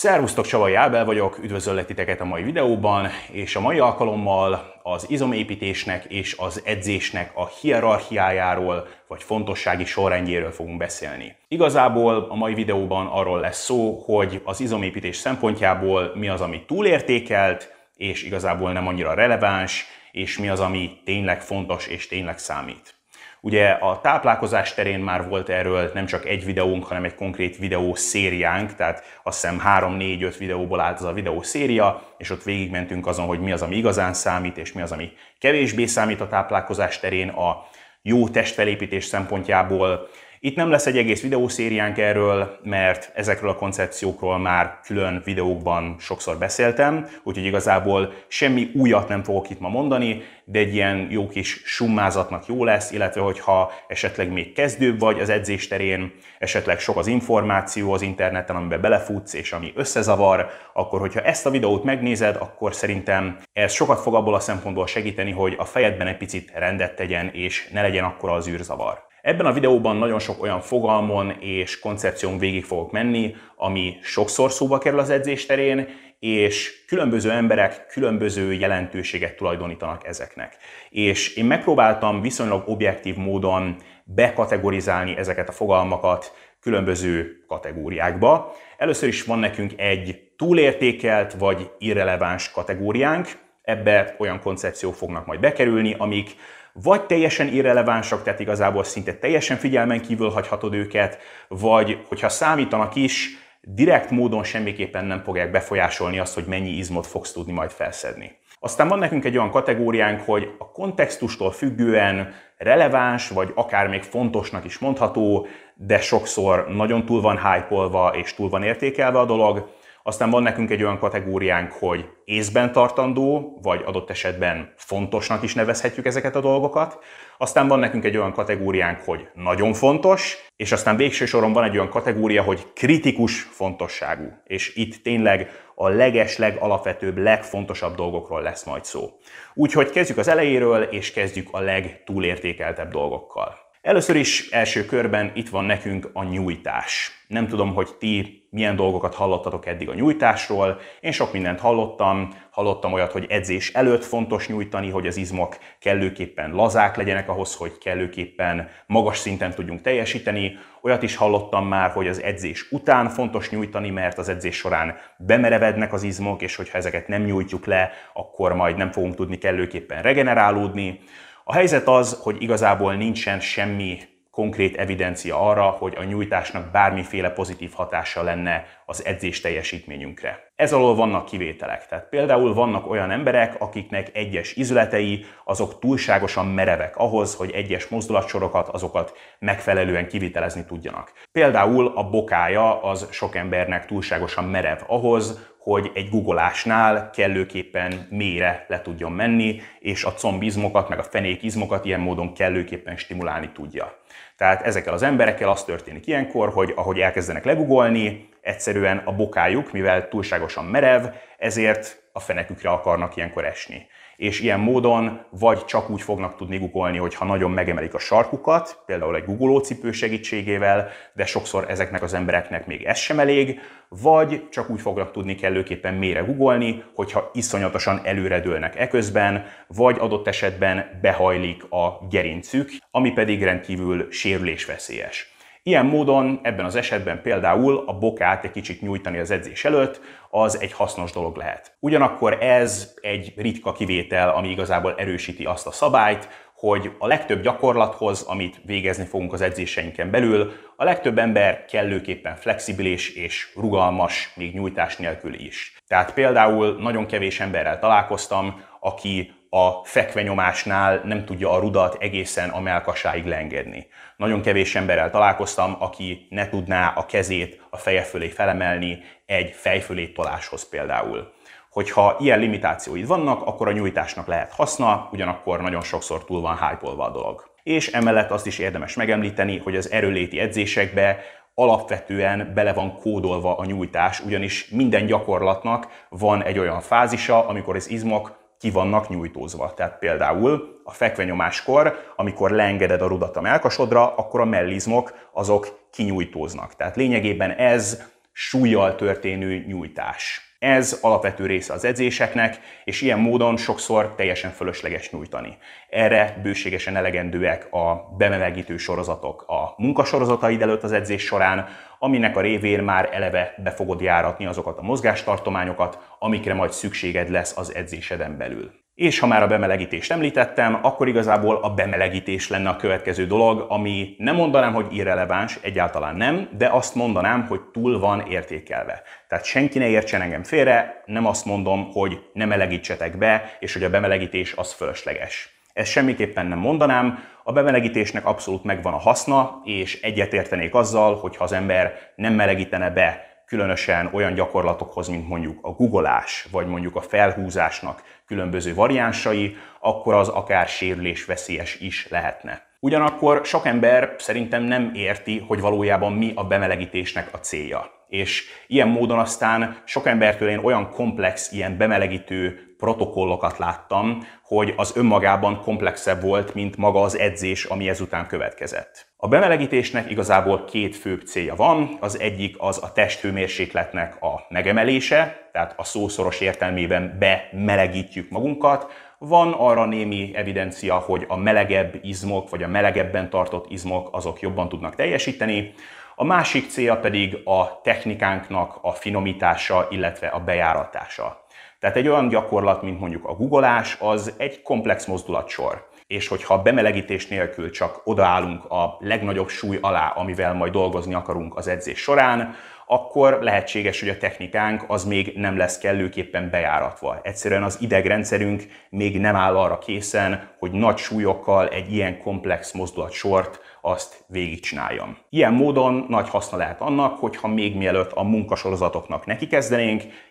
Szervusztok, Csavai Ábel vagyok, üdvözöllek titeket a mai videóban, és a mai alkalommal az izomépítésnek és az edzésnek a hierarchiájáról, vagy fontossági sorrendjéről fogunk beszélni. Igazából a mai videóban arról lesz szó, hogy az izomépítés szempontjából mi az, ami túlértékelt, és igazából nem annyira releváns, és mi az, ami tényleg fontos és tényleg számít. Ugye a táplálkozás terén már volt erről nem csak egy videónk, hanem egy konkrét videó szériánk, tehát azt hiszem 3-4-5 videóból állt az a videó széria, és ott végigmentünk azon, hogy mi az, ami igazán számít, és mi az, ami kevésbé számít a táplálkozás terén a jó testfelépítés szempontjából, itt nem lesz egy egész videószériánk erről, mert ezekről a koncepciókról már külön videókban sokszor beszéltem, úgyhogy igazából semmi újat nem fogok itt ma mondani, de egy ilyen jó kis summázatnak jó lesz, illetve hogyha esetleg még kezdőbb vagy az edzés terén, esetleg sok az információ az interneten, amiben belefutsz és ami összezavar, akkor hogyha ezt a videót megnézed, akkor szerintem ez sokat fog abból a szempontból segíteni, hogy a fejedben egy picit rendet tegyen, és ne legyen akkora az űrzavar. Ebben a videóban nagyon sok olyan fogalmon és koncepción végig fogok menni, ami sokszor szóba kerül az edzés terén, és különböző emberek különböző jelentőséget tulajdonítanak ezeknek. És én megpróbáltam viszonylag objektív módon bekategorizálni ezeket a fogalmakat különböző kategóriákba. Először is van nekünk egy túlértékelt vagy irreleváns kategóriánk, ebbe olyan koncepciók fognak majd bekerülni, amik vagy teljesen irrelevánsak, tehát igazából szinte teljesen figyelmen kívül hagyhatod őket, vagy hogyha számítanak is, direkt módon semmiképpen nem fogják befolyásolni azt, hogy mennyi izmot fogsz tudni majd felszedni. Aztán van nekünk egy olyan kategóriánk, hogy a kontextustól függően releváns, vagy akár még fontosnak is mondható, de sokszor nagyon túl van hype és túl van értékelve a dolog, aztán van nekünk egy olyan kategóriánk, hogy észben tartandó, vagy adott esetben fontosnak is nevezhetjük ezeket a dolgokat. Aztán van nekünk egy olyan kategóriánk, hogy nagyon fontos, és aztán végső soron van egy olyan kategória, hogy kritikus fontosságú. És itt tényleg a leges, legalapvetőbb, legfontosabb dolgokról lesz majd szó. Úgyhogy kezdjük az elejéről, és kezdjük a legtúlértékeltebb dolgokkal. Először is első körben itt van nekünk a nyújtás. Nem tudom, hogy ti milyen dolgokat hallottatok eddig a nyújtásról. Én sok mindent hallottam. Hallottam olyat, hogy edzés előtt fontos nyújtani, hogy az izmok kellőképpen lazák legyenek ahhoz, hogy kellőképpen magas szinten tudjunk teljesíteni. Olyat is hallottam már, hogy az edzés után fontos nyújtani, mert az edzés során bemerevednek az izmok, és hogyha ezeket nem nyújtjuk le, akkor majd nem fogunk tudni kellőképpen regenerálódni. A helyzet az, hogy igazából nincsen semmi konkrét evidencia arra, hogy a nyújtásnak bármiféle pozitív hatása lenne az edzés teljesítményünkre. Ez alól vannak kivételek. Tehát például vannak olyan emberek, akiknek egyes izületei azok túlságosan merevek ahhoz, hogy egyes mozdulatsorokat azokat megfelelően kivitelezni tudjanak. Például a bokája az sok embernek túlságosan merev ahhoz, hogy egy googolásnál kellőképpen mélyre le tudjon menni, és a combizmokat, meg a fenékizmokat ilyen módon kellőképpen stimulálni tudja. Tehát ezekkel az emberekkel az történik ilyenkor, hogy ahogy elkezdenek legugolni, egyszerűen a bokájuk, mivel túlságosan merev, ezért a fenekükre akarnak ilyenkor esni és ilyen módon vagy csak úgy fognak tudni googolni, hogyha nagyon megemelik a sarkukat, például egy googolócipő segítségével, de sokszor ezeknek az embereknek még ez sem elég, vagy csak úgy fognak tudni kellőképpen mélyre googolni, hogyha iszonyatosan előredőlnek eközben, vagy adott esetben behajlik a gerincük, ami pedig rendkívül sérülésveszélyes. Ilyen módon ebben az esetben például a bokát egy kicsit nyújtani az edzés előtt, az egy hasznos dolog lehet. Ugyanakkor ez egy ritka kivétel, ami igazából erősíti azt a szabályt, hogy a legtöbb gyakorlathoz, amit végezni fogunk az edzéseinken belül, a legtöbb ember kellőképpen flexibilis és rugalmas, még nyújtás nélkül is. Tehát például nagyon kevés emberrel találkoztam, aki a fekvenyomásnál nem tudja a rudat egészen a melkasáig leengedni. Nagyon kevés emberrel találkoztam, aki ne tudná a kezét a feje fölé felemelni egy fejfölé toláshoz például. Hogyha ilyen limitációid vannak, akkor a nyújtásnak lehet haszna, ugyanakkor nagyon sokszor túl van hype a dolog. És emellett azt is érdemes megemlíteni, hogy az erőléti edzésekbe alapvetően bele van kódolva a nyújtás, ugyanis minden gyakorlatnak van egy olyan fázisa, amikor az izmok ki vannak nyújtózva. Tehát például a fekvenyomáskor, amikor leengeded a rudat a melkasodra, akkor a mellizmok azok kinyújtóznak. Tehát lényegében ez súlyjal történő nyújtás. Ez alapvető része az edzéseknek, és ilyen módon sokszor teljesen fölösleges nyújtani. Erre bőségesen elegendőek a bemelegítő sorozatok a munkasorozataid előtt az edzés során, aminek a révén már eleve be fogod járatni azokat a mozgástartományokat, amikre majd szükséged lesz az edzéseden belül. És ha már a bemelegítést említettem, akkor igazából a bemelegítés lenne a következő dolog, ami nem mondanám, hogy irreleváns, egyáltalán nem, de azt mondanám, hogy túl van értékelve. Tehát senki ne értsen engem félre, nem azt mondom, hogy ne melegítsetek be, és hogy a bemelegítés az fölösleges. Ezt semmiképpen nem mondanám, a bemelegítésnek abszolút megvan a haszna, és egyetértenék azzal, hogy ha az ember nem melegítene be különösen olyan gyakorlatokhoz, mint mondjuk a googolás, vagy mondjuk a felhúzásnak különböző variánsai, akkor az akár sérülés veszélyes is lehetne. Ugyanakkor sok ember szerintem nem érti, hogy valójában mi a bemelegítésnek a célja. És ilyen módon aztán sok embertől én olyan komplex, ilyen bemelegítő protokollokat láttam, hogy az önmagában komplexebb volt, mint maga az edzés, ami ezután következett. A bemelegítésnek igazából két fő célja van. Az egyik az a testhőmérsékletnek a megemelése, tehát a szószoros értelmében bemelegítjük magunkat. Van arra némi evidencia, hogy a melegebb izmok, vagy a melegebben tartott izmok, azok jobban tudnak teljesíteni. A másik célja pedig a technikánknak a finomítása, illetve a bejáratása. Tehát egy olyan gyakorlat, mint mondjuk a googolás, az egy komplex mozdulatsor. És hogyha bemelegítés nélkül csak odaállunk a legnagyobb súly alá, amivel majd dolgozni akarunk az edzés során, akkor lehetséges, hogy a technikánk az még nem lesz kellőképpen bejáratva. Egyszerűen az idegrendszerünk még nem áll arra készen, hogy nagy súlyokkal egy ilyen komplex mozdulatsort azt végigcsináljam. Ilyen módon nagy haszna lehet annak, hogyha még mielőtt a munkasorozatoknak neki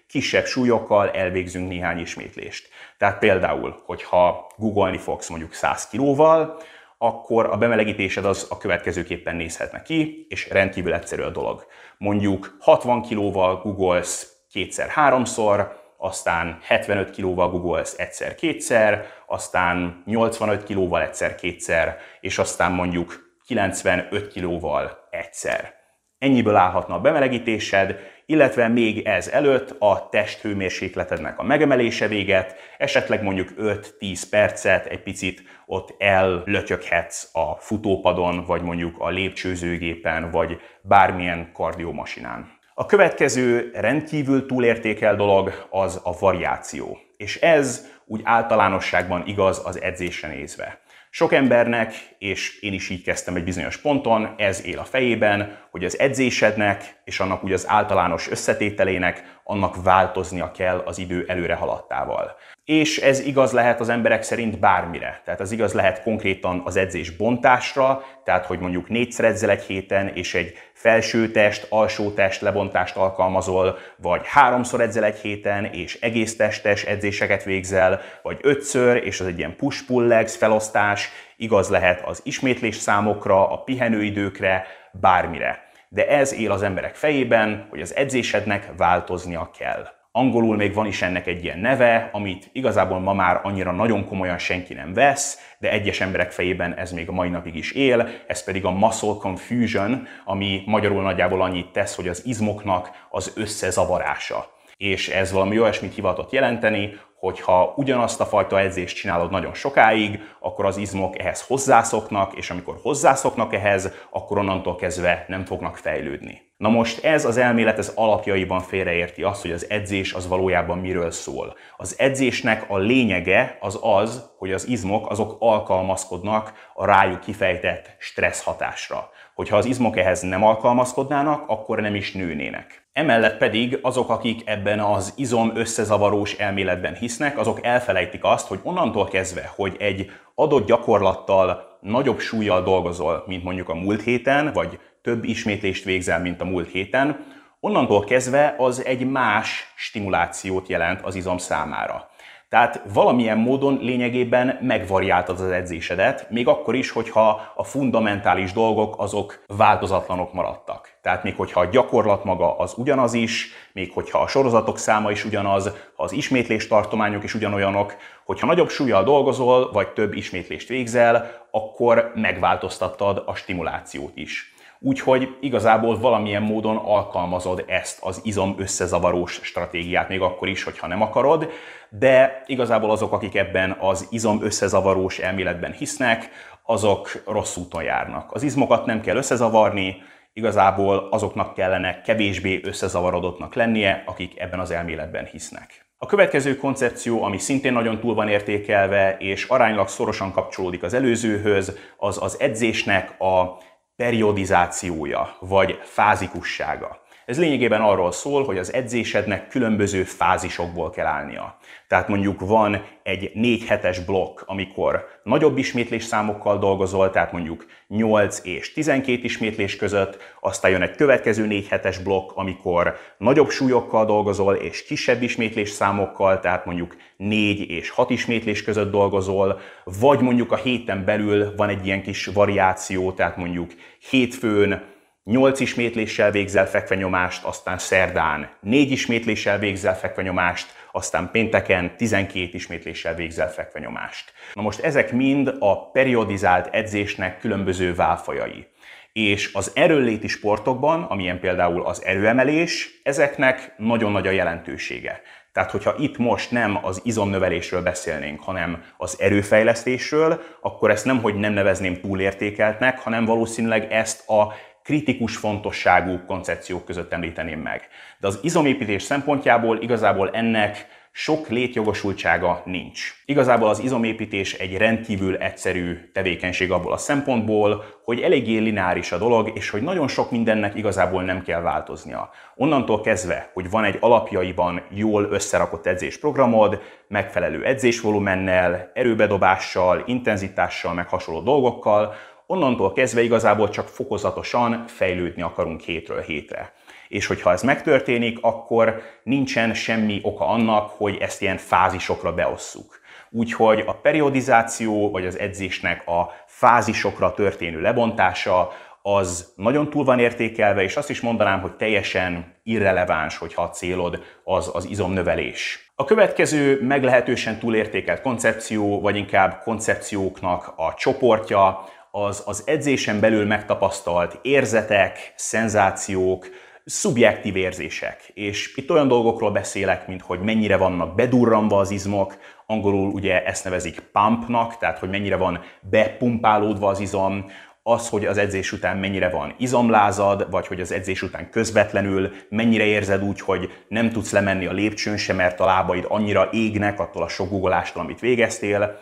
kisebb súlyokkal elvégzünk néhány ismétlést. Tehát például, hogyha googolni fogsz mondjuk 100 kilóval, akkor a bemelegítésed az a következőképpen nézhetne ki, és rendkívül egyszerű a dolog. Mondjuk 60 kilóval googolsz kétszer-háromszor, aztán 75 kilóval googolsz egyszer-kétszer, aztán 85 kilóval egyszer-kétszer, és aztán mondjuk 95 kilóval egyszer. Ennyiből állhatna a bemelegítésed, illetve még ez előtt a testhőmérsékletednek a megemelése véget, esetleg mondjuk 5-10 percet egy picit ott ellötyöghetsz a futópadon, vagy mondjuk a lépcsőzőgépen, vagy bármilyen kardiomasinán. A következő rendkívül túlértékel dolog az a variáció. És ez úgy általánosságban igaz az edzésre nézve. Sok embernek, és én is így kezdtem egy bizonyos ponton, ez él a fejében, hogy az edzésednek és annak úgy az általános összetételének annak változnia kell az idő előre haladtával. És ez igaz lehet az emberek szerint bármire. Tehát az igaz lehet konkrétan az edzés bontásra, tehát hogy mondjuk négyszer edzel egy héten, és egy felső test, alsó test lebontást alkalmazol, vagy háromszor edzel egy héten, és egész testes edzéseket végzel, vagy ötször, és az egy ilyen push-pull legs felosztás, igaz lehet az ismétlés számokra, a pihenőidőkre, bármire de ez él az emberek fejében, hogy az edzésednek változnia kell. Angolul még van is ennek egy ilyen neve, amit igazából ma már annyira nagyon komolyan senki nem vesz, de egyes emberek fejében ez még a mai napig is él, ez pedig a muscle confusion, ami magyarul nagyjából annyit tesz, hogy az izmoknak az összezavarása. És ez valami olyasmit hivatott jelenteni, hogyha ugyanazt a fajta edzést csinálod nagyon sokáig, akkor az izmok ehhez hozzászoknak, és amikor hozzászoknak ehhez, akkor onnantól kezdve nem fognak fejlődni. Na most ez az elmélet ez alapjaiban félreérti azt, hogy az edzés az valójában miről szól. Az edzésnek a lényege az az, hogy az izmok azok alkalmazkodnak a rájuk kifejtett stressz hatásra. Hogyha az izmok ehhez nem alkalmazkodnának, akkor nem is nőnének. Emellett pedig azok, akik ebben az izom összezavarós elméletben hisznek, azok elfelejtik azt, hogy onnantól kezdve, hogy egy adott gyakorlattal nagyobb súlyjal dolgozol, mint mondjuk a múlt héten, vagy több ismétlést végzel, mint a múlt héten, onnantól kezdve az egy más stimulációt jelent az izom számára. Tehát valamilyen módon lényegében megvariáltad az edzésedet, még akkor is, hogyha a fundamentális dolgok azok változatlanok maradtak. Tehát még hogyha a gyakorlat maga az ugyanaz is, még hogyha a sorozatok száma is ugyanaz, ha az ismétlés tartományok is ugyanolyanok, hogyha nagyobb súlyjal dolgozol, vagy több ismétlést végzel, akkor megváltoztattad a stimulációt is. Úgyhogy igazából valamilyen módon alkalmazod ezt az izom összezavarós stratégiát, még akkor is, hogyha nem akarod, de igazából azok, akik ebben az izom összezavarós elméletben hisznek, azok rossz úton járnak. Az izmokat nem kell összezavarni, igazából azoknak kellene kevésbé összezavarodottnak lennie, akik ebben az elméletben hisznek. A következő koncepció, ami szintén nagyon túl van értékelve, és aránylag szorosan kapcsolódik az előzőhöz, az az edzésnek a periodizációja, vagy fázikussága. Ez lényegében arról szól, hogy az edzésednek különböző fázisokból kell állnia. Tehát mondjuk van egy 4 hetes blokk, amikor nagyobb ismétlés számokkal dolgozol, tehát mondjuk 8 és 12 ismétlés között, aztán jön egy következő 4 hetes blokk, amikor nagyobb súlyokkal dolgozol és kisebb ismétlés számokkal, tehát mondjuk 4 és 6 ismétlés között dolgozol, vagy mondjuk a héten belül van egy ilyen kis variáció, tehát mondjuk hétfőn 8 ismétléssel végzel fekvenyomást, aztán szerdán 4 ismétléssel végzel fekvenyomást, aztán pénteken 12 ismétléssel végzel fekvenyomást. Na most ezek mind a periodizált edzésnek különböző válfajai. És az erőléti sportokban, amilyen például az erőemelés, ezeknek nagyon nagy a jelentősége. Tehát, hogyha itt most nem az izomnövelésről beszélnénk, hanem az erőfejlesztésről, akkor ezt nem, hogy nem nevezném túlértékeltnek, hanem valószínűleg ezt a kritikus fontosságú koncepciók között említeném meg. De az izomépítés szempontjából igazából ennek sok létjogosultsága nincs. Igazából az izomépítés egy rendkívül egyszerű tevékenység abból a szempontból, hogy eléggé lineáris a dolog, és hogy nagyon sok mindennek igazából nem kell változnia. Onnantól kezdve, hogy van egy alapjaiban jól összerakott edzésprogramod, megfelelő edzésvolumennel, erőbedobással, intenzitással, meg hasonló dolgokkal, onnantól kezdve igazából csak fokozatosan fejlődni akarunk hétről hétre. És hogyha ez megtörténik, akkor nincsen semmi oka annak, hogy ezt ilyen fázisokra beosszuk. Úgyhogy a periodizáció, vagy az edzésnek a fázisokra történő lebontása, az nagyon túl van értékelve, és azt is mondanám, hogy teljesen irreleváns, hogyha a célod az az izomnövelés. A következő meglehetősen túlértékelt koncepció, vagy inkább koncepcióknak a csoportja, az az edzésen belül megtapasztalt érzetek, szenzációk, szubjektív érzések. És itt olyan dolgokról beszélek, mint hogy mennyire vannak bedurranva az izmok, angolul ugye ezt nevezik pumpnak, tehát hogy mennyire van bepumpálódva az izom, az, hogy az edzés után mennyire van izomlázad, vagy hogy az edzés után közvetlenül mennyire érzed úgy, hogy nem tudsz lemenni a lépcsőn sem, mert a lábaid annyira égnek attól a sok guggolástól, amit végeztél.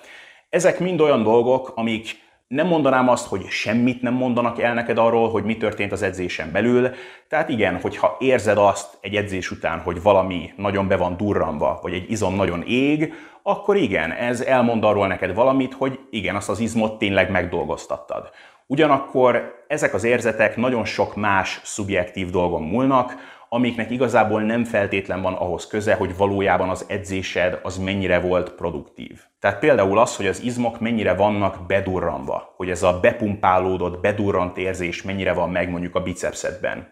Ezek mind olyan dolgok, amik nem mondanám azt, hogy semmit nem mondanak el neked arról, hogy mi történt az edzésen belül. Tehát igen, hogyha érzed azt egy edzés után, hogy valami nagyon be van durranva, vagy egy izom nagyon ég, akkor igen, ez elmond arról neked valamit, hogy igen, azt az izmot tényleg megdolgoztattad. Ugyanakkor ezek az érzetek nagyon sok más szubjektív dolgon múlnak, amiknek igazából nem feltétlen van ahhoz köze, hogy valójában az edzésed az mennyire volt produktív. Tehát például az, hogy az izmok mennyire vannak bedurranva, hogy ez a bepumpálódott, bedurrant érzés mennyire van meg mondjuk a bicepszedben.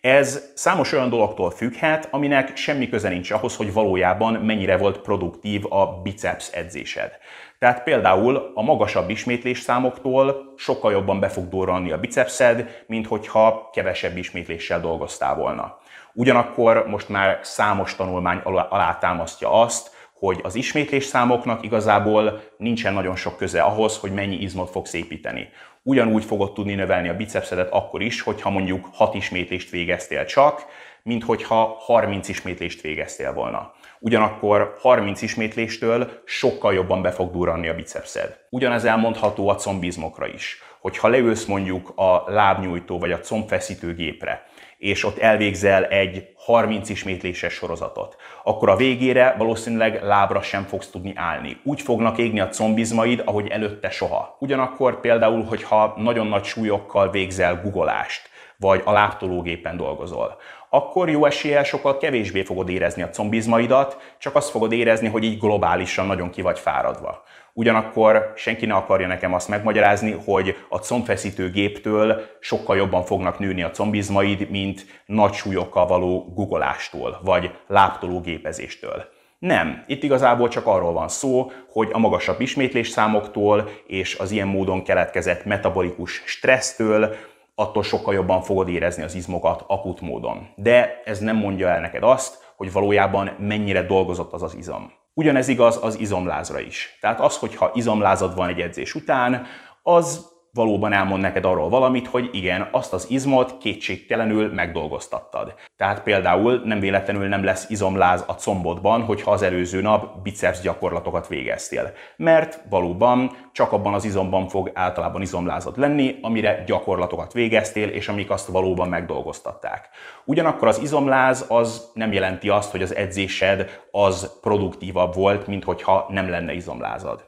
Ez számos olyan dologtól függhet, aminek semmi köze nincs ahhoz, hogy valójában mennyire volt produktív a biceps edzésed. Tehát például a magasabb ismétlés számoktól sokkal jobban be fog durranni a bicepszed, mint hogyha kevesebb ismétléssel dolgoztál volna. Ugyanakkor most már számos tanulmány alátámasztja azt, hogy az ismétlés számoknak igazából nincsen nagyon sok köze ahhoz, hogy mennyi izmot fogsz építeni. Ugyanúgy fogod tudni növelni a bicepszedet akkor is, hogyha mondjuk 6 ismétlést végeztél csak, mint hogyha 30 ismétlést végeztél volna. Ugyanakkor 30 ismétléstől sokkal jobban be fog durranni a bicepszed. Ugyanez elmondható a combizmokra is. Hogyha leülsz mondjuk a lábnyújtó vagy a combfeszítő gépre, és ott elvégzel egy 30 ismétléses sorozatot, akkor a végére valószínűleg lábra sem fogsz tudni állni. Úgy fognak égni a combizmaid, ahogy előtte soha. Ugyanakkor például, hogyha nagyon nagy súlyokkal végzel guggolást, vagy a láptológépen dolgozol, akkor jó eséllyel sokkal kevésbé fogod érezni a combizmaidat, csak azt fogod érezni, hogy így globálisan nagyon ki vagy fáradva. Ugyanakkor senki ne akarja nekem azt megmagyarázni, hogy a combfeszítő géptől sokkal jobban fognak nőni a combizmaid, mint nagy súlyokkal való guggolástól, vagy láptológépezéstől. Nem, itt igazából csak arról van szó, hogy a magasabb ismétlés számoktól és az ilyen módon keletkezett metabolikus stressztől attól sokkal jobban fogod érezni az izmokat akut módon. De ez nem mondja el neked azt, hogy valójában mennyire dolgozott az az izom. Ugyanez igaz az izomlázra is. Tehát az, hogyha izomlázad van egy edzés után, az valóban elmond neked arról valamit, hogy igen, azt az izmot kétségtelenül megdolgoztattad. Tehát például nem véletlenül nem lesz izomláz a combodban, hogyha az előző nap biceps gyakorlatokat végeztél. Mert valóban csak abban az izomban fog általában izomlázad lenni, amire gyakorlatokat végeztél, és amik azt valóban megdolgoztatták. Ugyanakkor az izomláz az nem jelenti azt, hogy az edzésed az produktívabb volt, mint hogyha nem lenne izomlázad.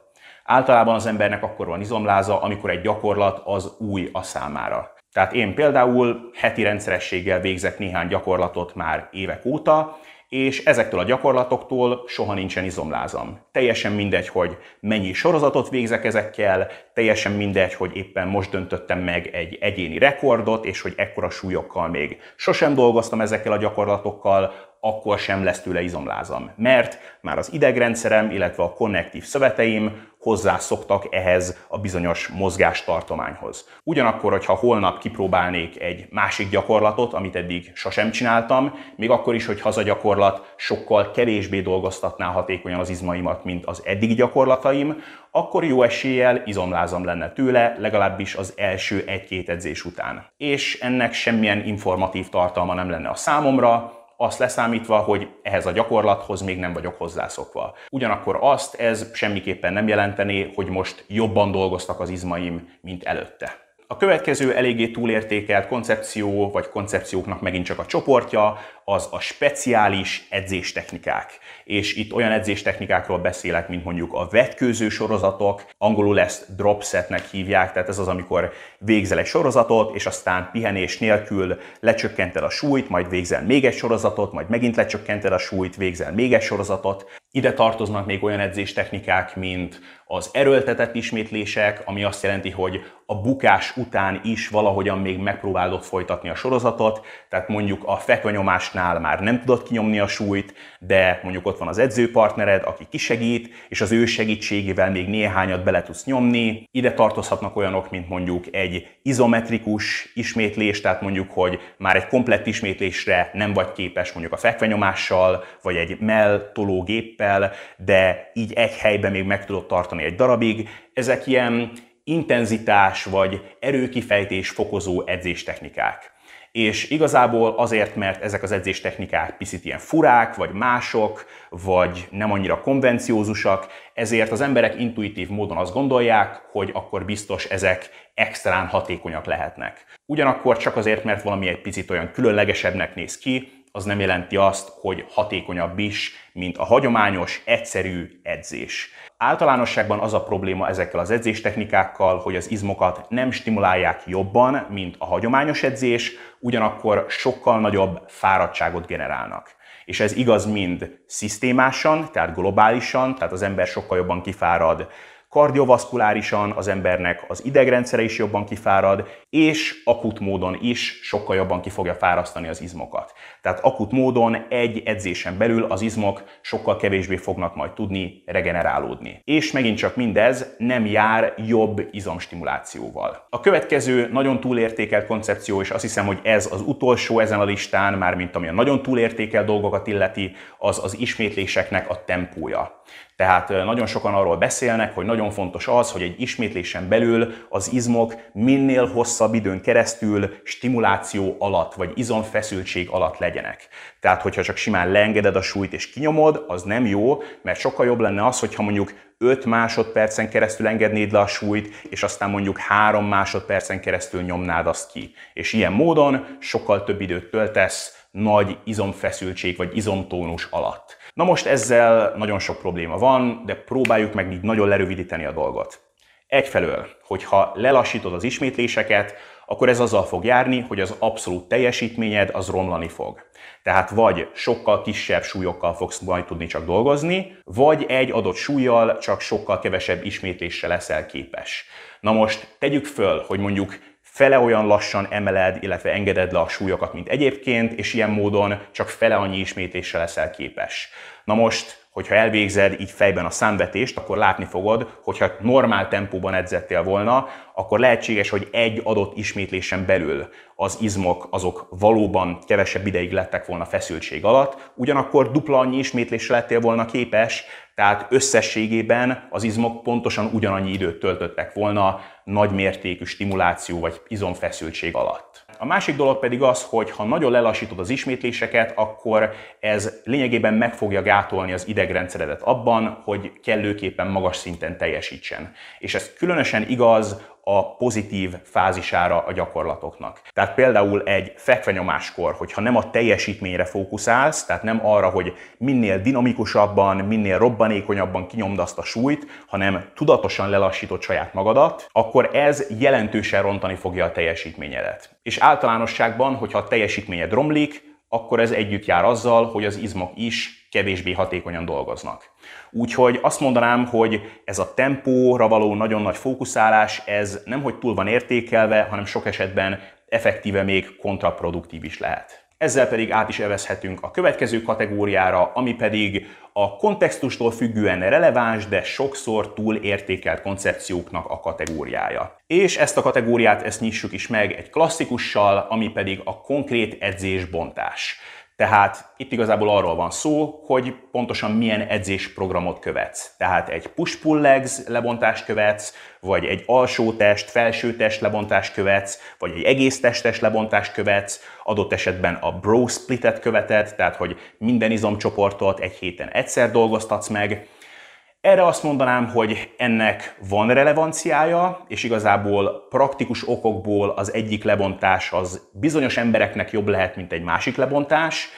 Általában az embernek akkor van izomláza, amikor egy gyakorlat az új a számára. Tehát én például heti rendszerességgel végzek néhány gyakorlatot már évek óta, és ezektől a gyakorlatoktól soha nincsen izomlázam. Teljesen mindegy, hogy mennyi sorozatot végzek ezekkel, teljesen mindegy, hogy éppen most döntöttem meg egy egyéni rekordot, és hogy ekkora súlyokkal még sosem dolgoztam ezekkel a gyakorlatokkal, akkor sem lesz tőle izomlázam. Mert már az idegrendszerem, illetve a konnektív szöveteim hozzászoktak ehhez a bizonyos mozgástartományhoz. Ugyanakkor, hogyha holnap kipróbálnék egy másik gyakorlatot, amit eddig sosem csináltam, még akkor is, hogy az gyakorlat sokkal kevésbé dolgoztatná hatékonyan az izmaimat, mint az eddigi gyakorlataim, akkor jó eséllyel izomlázam lenne tőle, legalábbis az első egy-két edzés után. És ennek semmilyen informatív tartalma nem lenne a számomra, azt leszámítva, hogy ehhez a gyakorlathoz még nem vagyok hozzászokva. Ugyanakkor azt ez semmiképpen nem jelenteni, hogy most jobban dolgoztak az izmaim, mint előtte. A következő eléggé túlértékelt koncepció, vagy koncepcióknak megint csak a csoportja, az a speciális edzéstechnikák. És itt olyan edzéstechnikákról beszélek, mint mondjuk a vetkőző sorozatok, angolul ezt drop setnek hívják, tehát ez az, amikor végzel egy sorozatot, és aztán pihenés nélkül lecsökkented a súlyt, majd végzel még egy sorozatot, majd megint lecsökkented a súlyt, végzel még egy sorozatot. Ide tartoznak még olyan edzéstechnikák, mint az erőltetett ismétlések, ami azt jelenti, hogy a bukás után is valahogyan még megpróbálod folytatni a sorozatot, tehát mondjuk a fekvenyomásnál már nem tudod kinyomni a súlyt, de mondjuk ott van az edzőpartnered, aki kisegít, és az ő segítségével még néhányat bele tudsz nyomni. Ide tartozhatnak olyanok, mint mondjuk egy izometrikus ismétlés, tehát mondjuk, hogy már egy komplett ismétlésre nem vagy képes mondjuk a fekvenyomással, vagy egy melltoló géppel, de így egy helyben még meg tudod tartani egy darabig. Ezek ilyen intenzitás vagy erőkifejtés fokozó edzéstechnikák. És igazából azért, mert ezek az edzéstechnikák picit ilyen furák, vagy mások, vagy nem annyira konvenciózusak, ezért az emberek intuitív módon azt gondolják, hogy akkor biztos ezek extrán hatékonyak lehetnek. Ugyanakkor csak azért, mert valami egy picit olyan különlegesebbnek néz ki, az nem jelenti azt, hogy hatékonyabb is, mint a hagyományos, egyszerű edzés. Általánosságban az a probléma ezekkel az edzéstechnikákkal, hogy az izmokat nem stimulálják jobban, mint a hagyományos edzés, ugyanakkor sokkal nagyobb fáradtságot generálnak. És ez igaz mind szisztémásan, tehát globálisan, tehát az ember sokkal jobban kifárad kardiovaszkulárisan az embernek az idegrendszere is jobban kifárad, és akut módon is sokkal jobban ki fogja fárasztani az izmokat. Tehát akut módon egy edzésen belül az izmok sokkal kevésbé fognak majd tudni regenerálódni. És megint csak mindez nem jár jobb izomstimulációval. A következő nagyon túlértékelt koncepció, és azt hiszem, hogy ez az utolsó ezen a listán, már mint ami a nagyon túlértékelt dolgokat illeti, az az ismétléseknek a tempója. Tehát nagyon sokan arról beszélnek, hogy nagyon fontos az, hogy egy ismétlésen belül az izmok minél hosszabb időn keresztül stimuláció alatt, vagy izomfeszültség alatt legyenek. Tehát, hogyha csak simán leengeded a súlyt és kinyomod, az nem jó, mert sokkal jobb lenne az, hogyha mondjuk 5 másodpercen keresztül engednéd le a súlyt, és aztán mondjuk 3 másodpercen keresztül nyomnád azt ki. És ilyen módon sokkal több időt töltesz nagy izomfeszültség vagy izomtónus alatt. Na most ezzel nagyon sok probléma van, de próbáljuk meg így nagyon lerövidíteni a dolgot. Egyfelől, hogyha lelassítod az ismétléseket, akkor ez azzal fog járni, hogy az abszolút teljesítményed az romlani fog. Tehát vagy sokkal kisebb súlyokkal fogsz majd tudni csak dolgozni, vagy egy adott súlyjal csak sokkal kevesebb ismétlésre leszel képes. Na most tegyük föl, hogy mondjuk fele olyan lassan emeled, illetve engeded le a súlyokat, mint egyébként, és ilyen módon csak fele annyi ismétlésre leszel képes. Na most hogyha elvégzed így fejben a számvetést, akkor látni fogod, hogyha normál tempóban edzettél volna, akkor lehetséges, hogy egy adott ismétlésen belül az izmok azok valóban kevesebb ideig lettek volna feszültség alatt, ugyanakkor dupla annyi ismétlésre lettél volna képes, tehát összességében az izmok pontosan ugyanannyi időt töltöttek volna nagymértékű stimuláció vagy izomfeszültség alatt. A másik dolog pedig az, hogy ha nagyon lelassítod az ismétléseket, akkor ez lényegében meg fogja gátolni az idegrendszeredet abban, hogy kellőképpen magas szinten teljesítsen. És ez különösen igaz a pozitív fázisára a gyakorlatoknak. Tehát például egy fekvenyomáskor, hogyha nem a teljesítményre fókuszálsz, tehát nem arra, hogy minél dinamikusabban, minél robbanékonyabban kinyomd azt a súlyt, hanem tudatosan lelassítod saját magadat, akkor ez jelentősen rontani fogja a teljesítményedet. És általánosságban, hogyha a teljesítményed romlik, akkor ez együtt jár azzal, hogy az izmok is kevésbé hatékonyan dolgoznak. Úgyhogy azt mondanám, hogy ez a tempóra való nagyon nagy fókuszálás, ez nem hogy túl van értékelve, hanem sok esetben effektíve még kontraproduktív is lehet. Ezzel pedig át is evezhetünk a következő kategóriára, ami pedig a kontextustól függően releváns, de sokszor túl értékelt koncepcióknak a kategóriája. És ezt a kategóriát ezt nyissuk is meg egy klasszikussal, ami pedig a konkrét edzésbontás. Tehát itt igazából arról van szó, hogy pontosan milyen edzésprogramot követsz. Tehát egy push-pull legs lebontást követsz, vagy egy alsó test, felső test lebontást követsz, vagy egy egész testes lebontást követsz, adott esetben a bro splitet követed, tehát hogy minden izomcsoportot egy héten egyszer dolgoztatsz meg, erre azt mondanám, hogy ennek van relevanciája, és igazából praktikus okokból az egyik lebontás az bizonyos embereknek jobb lehet, mint egy másik lebontás,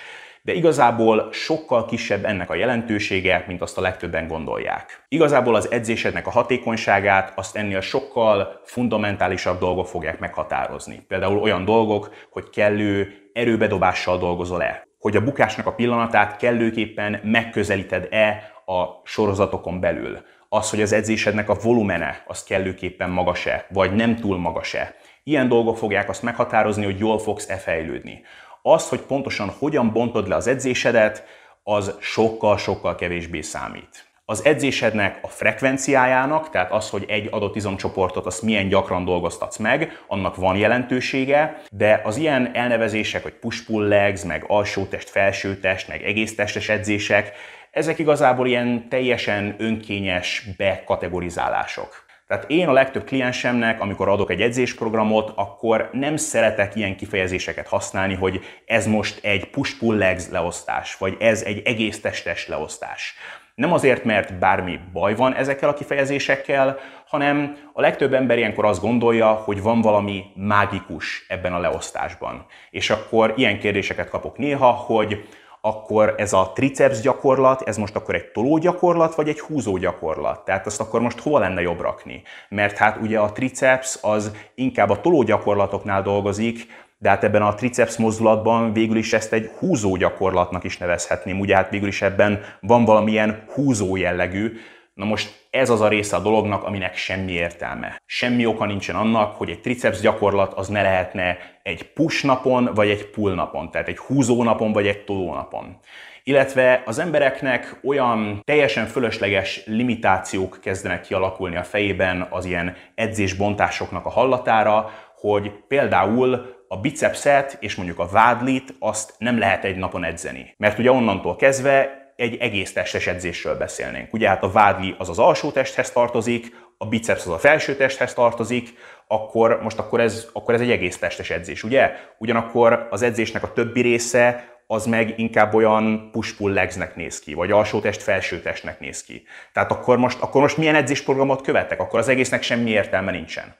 de igazából sokkal kisebb ennek a jelentősége, mint azt a legtöbben gondolják. Igazából az edzésednek a hatékonyságát azt ennél sokkal fundamentálisabb dolgok fogják meghatározni. Például olyan dolgok, hogy kellő erőbedobással dolgozol-e, hogy a bukásnak a pillanatát kellőképpen megközelíted-e a sorozatokon belül. Az, hogy az edzésednek a volumene az kellőképpen magas-e, vagy nem túl magas-e. Ilyen dolgok fogják azt meghatározni, hogy jól fogsz-e fejlődni. Az, hogy pontosan hogyan bontod le az edzésedet, az sokkal-sokkal kevésbé számít. Az edzésednek a frekvenciájának, tehát az, hogy egy adott izomcsoportot azt milyen gyakran dolgoztatsz meg, annak van jelentősége, de az ilyen elnevezések, hogy push-pull legs, meg alsó test, felső test, meg egész testes edzések, ezek igazából ilyen teljesen önkényes bekategorizálások. Tehát én a legtöbb kliensemnek, amikor adok egy edzésprogramot, akkor nem szeretek ilyen kifejezéseket használni, hogy ez most egy push-pull legs leosztás, vagy ez egy egész testes leosztás. Nem azért, mert bármi baj van ezekkel a kifejezésekkel, hanem a legtöbb ember ilyenkor azt gondolja, hogy van valami mágikus ebben a leosztásban. És akkor ilyen kérdéseket kapok néha, hogy akkor ez a triceps gyakorlat, ez most akkor egy toló gyakorlat, vagy egy húzó gyakorlat? Tehát azt akkor most hova lenne jobb rakni? Mert hát ugye a triceps az inkább a toló gyakorlatoknál dolgozik, de hát ebben a triceps mozdulatban végül is ezt egy húzó gyakorlatnak is nevezhetném. Ugye hát végül is ebben van valamilyen húzó jellegű, Na most ez az a része a dolognak, aminek semmi értelme. Semmi oka nincsen annak, hogy egy triceps gyakorlat az ne lehetne egy push napon, vagy egy pull napon, tehát egy húzó napon, vagy egy toló napon. Illetve az embereknek olyan teljesen fölösleges limitációk kezdenek kialakulni a fejében az ilyen edzésbontásoknak a hallatára, hogy például a bicepset és mondjuk a vádlit azt nem lehet egy napon edzeni. Mert ugye onnantól kezdve egy egész testes edzésről beszélnénk. Ugye hát a vádli az az alsó testhez tartozik, a biceps az a felső testhez tartozik, akkor most akkor ez, akkor ez egy egész testes edzés, ugye? Ugyanakkor az edzésnek a többi része az meg inkább olyan push-pull legsnek néz ki, vagy alsó test, felső testnek néz ki. Tehát akkor most, akkor most milyen edzésprogramot követek? Akkor az egésznek semmi értelme nincsen.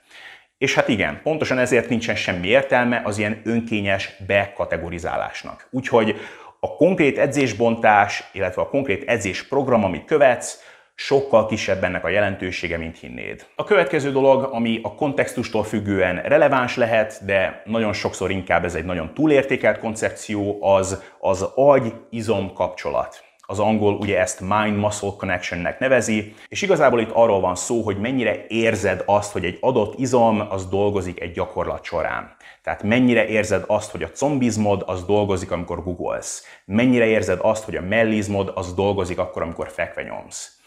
És hát igen, pontosan ezért nincsen semmi értelme az ilyen önkényes bekategorizálásnak. Úgyhogy a konkrét edzésbontás, illetve a konkrét edzésprogram, amit követsz, sokkal kisebb ennek a jelentősége, mint hinnéd. A következő dolog, ami a kontextustól függően releváns lehet, de nagyon sokszor inkább ez egy nagyon túlértékelt koncepció, az az agy-izom kapcsolat. az angol ugye ezt mind-muscle connectionnek nevezi, és igazából itt arról van szó, hogy mennyire érzed azt, hogy egy adott izom az dolgozik egy gyakorlat során. Tehát mennyire érzed azt, hogy a combizmod az dolgozik, amikor googolsz. Mennyire érzed azt, hogy a mellizmod az dolgozik akkor, amikor fekve nyomsz.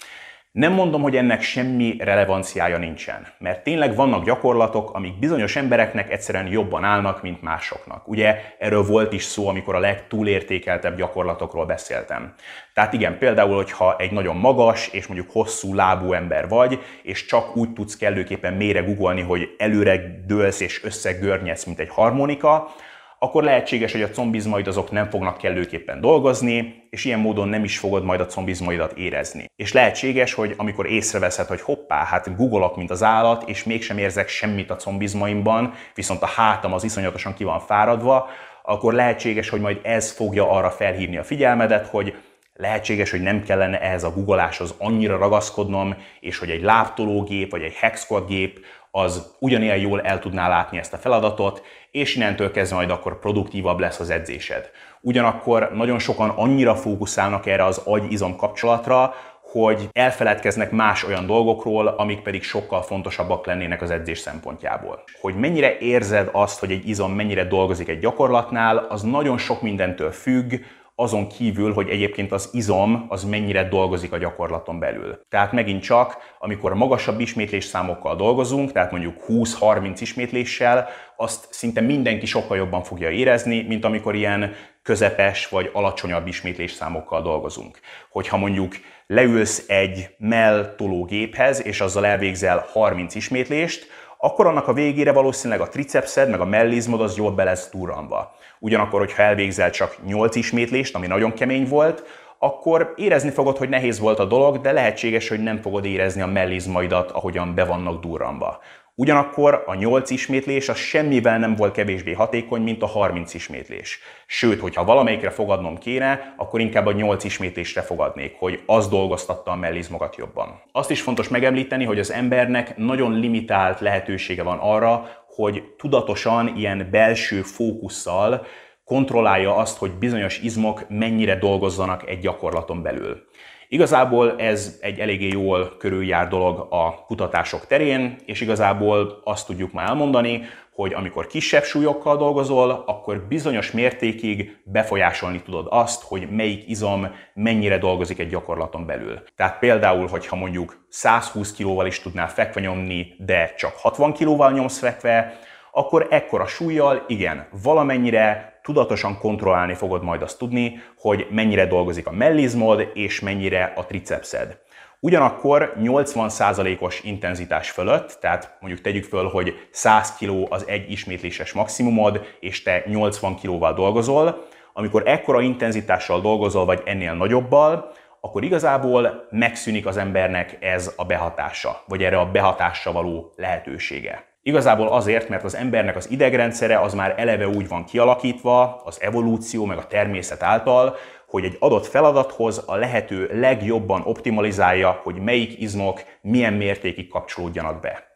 Nem mondom, hogy ennek semmi relevanciája nincsen, mert tényleg vannak gyakorlatok, amik bizonyos embereknek egyszerűen jobban állnak, mint másoknak. Ugye erről volt is szó, amikor a legtúlértékeltebb gyakorlatokról beszéltem. Tehát igen, például, hogyha egy nagyon magas és mondjuk hosszú lábú ember vagy, és csak úgy tudsz kellőképpen mélyre googolni, hogy előre dőlsz és összegörnyedsz, mint egy harmonika, akkor lehetséges, hogy a combizmaid azok nem fognak kellőképpen dolgozni, és ilyen módon nem is fogod majd a combizmaidat érezni. És lehetséges, hogy amikor észreveszed, hogy hoppá, hát googolok, mint az állat, és mégsem érzek semmit a combizmaimban, viszont a hátam az iszonyatosan ki van fáradva, akkor lehetséges, hogy majd ez fogja arra felhívni a figyelmedet, hogy lehetséges, hogy nem kellene ehhez a googoláshoz annyira ragaszkodnom, és hogy egy láptológép vagy egy hexcode gép az ugyanilyen jól el tudná látni ezt a feladatot, és innentől kezdve majd akkor produktívabb lesz az edzésed. Ugyanakkor nagyon sokan annyira fókuszálnak erre az agy-izom kapcsolatra, hogy elfeledkeznek más olyan dolgokról, amik pedig sokkal fontosabbak lennének az edzés szempontjából. Hogy mennyire érzed azt, hogy egy izom mennyire dolgozik egy gyakorlatnál, az nagyon sok mindentől függ, azon kívül, hogy egyébként az izom az mennyire dolgozik a gyakorlaton belül. Tehát megint csak, amikor magasabb ismétlés számokkal dolgozunk, tehát mondjuk 20-30 ismétléssel, azt szinte mindenki sokkal jobban fogja érezni, mint amikor ilyen közepes vagy ismétlés számokkal dolgozunk. Hogyha mondjuk leülsz egy melltológéphez, és azzal elvégzel 30 ismétlést, akkor annak a végére valószínűleg a tricepszed, meg a mellizmod az jól be lesz durranva. Ugyanakkor, hogyha elvégzel csak 8 ismétlést, ami nagyon kemény volt, akkor érezni fogod, hogy nehéz volt a dolog, de lehetséges, hogy nem fogod érezni a mellizmaidat, ahogyan be vannak durranva. Ugyanakkor a 8 ismétlés az semmivel nem volt kevésbé hatékony, mint a 30 ismétlés. Sőt, hogyha valamelyikre fogadnom kéne, akkor inkább a 8 ismétlésre fogadnék, hogy az dolgoztatta a mellizmokat jobban. Azt is fontos megemlíteni, hogy az embernek nagyon limitált lehetősége van arra, hogy tudatosan ilyen belső fókusszal kontrollálja azt, hogy bizonyos izmok mennyire dolgozzanak egy gyakorlaton belül. Igazából ez egy eléggé jól körüljár dolog a kutatások terén, és igazából azt tudjuk már elmondani, hogy amikor kisebb súlyokkal dolgozol, akkor bizonyos mértékig befolyásolni tudod azt, hogy melyik izom mennyire dolgozik egy gyakorlaton belül. Tehát például, hogyha mondjuk 120 kilóval is tudnál fekve nyomni, de csak 60 kilóval nyomsz fekve, akkor ekkora súlyjal, igen, valamennyire tudatosan kontrollálni fogod majd azt tudni, hogy mennyire dolgozik a mellizmod és mennyire a tricepszed. Ugyanakkor 80%-os intenzitás fölött, tehát mondjuk tegyük föl, hogy 100 kg az egy ismétléses maximumod, és te 80 kg-val dolgozol, amikor ekkora intenzitással dolgozol, vagy ennél nagyobbal, akkor igazából megszűnik az embernek ez a behatása, vagy erre a behatásra való lehetősége. Igazából azért, mert az embernek az idegrendszere az már eleve úgy van kialakítva, az evolúció meg a természet által, hogy egy adott feladathoz a lehető legjobban optimalizálja, hogy melyik izmok milyen mértékig kapcsolódjanak be.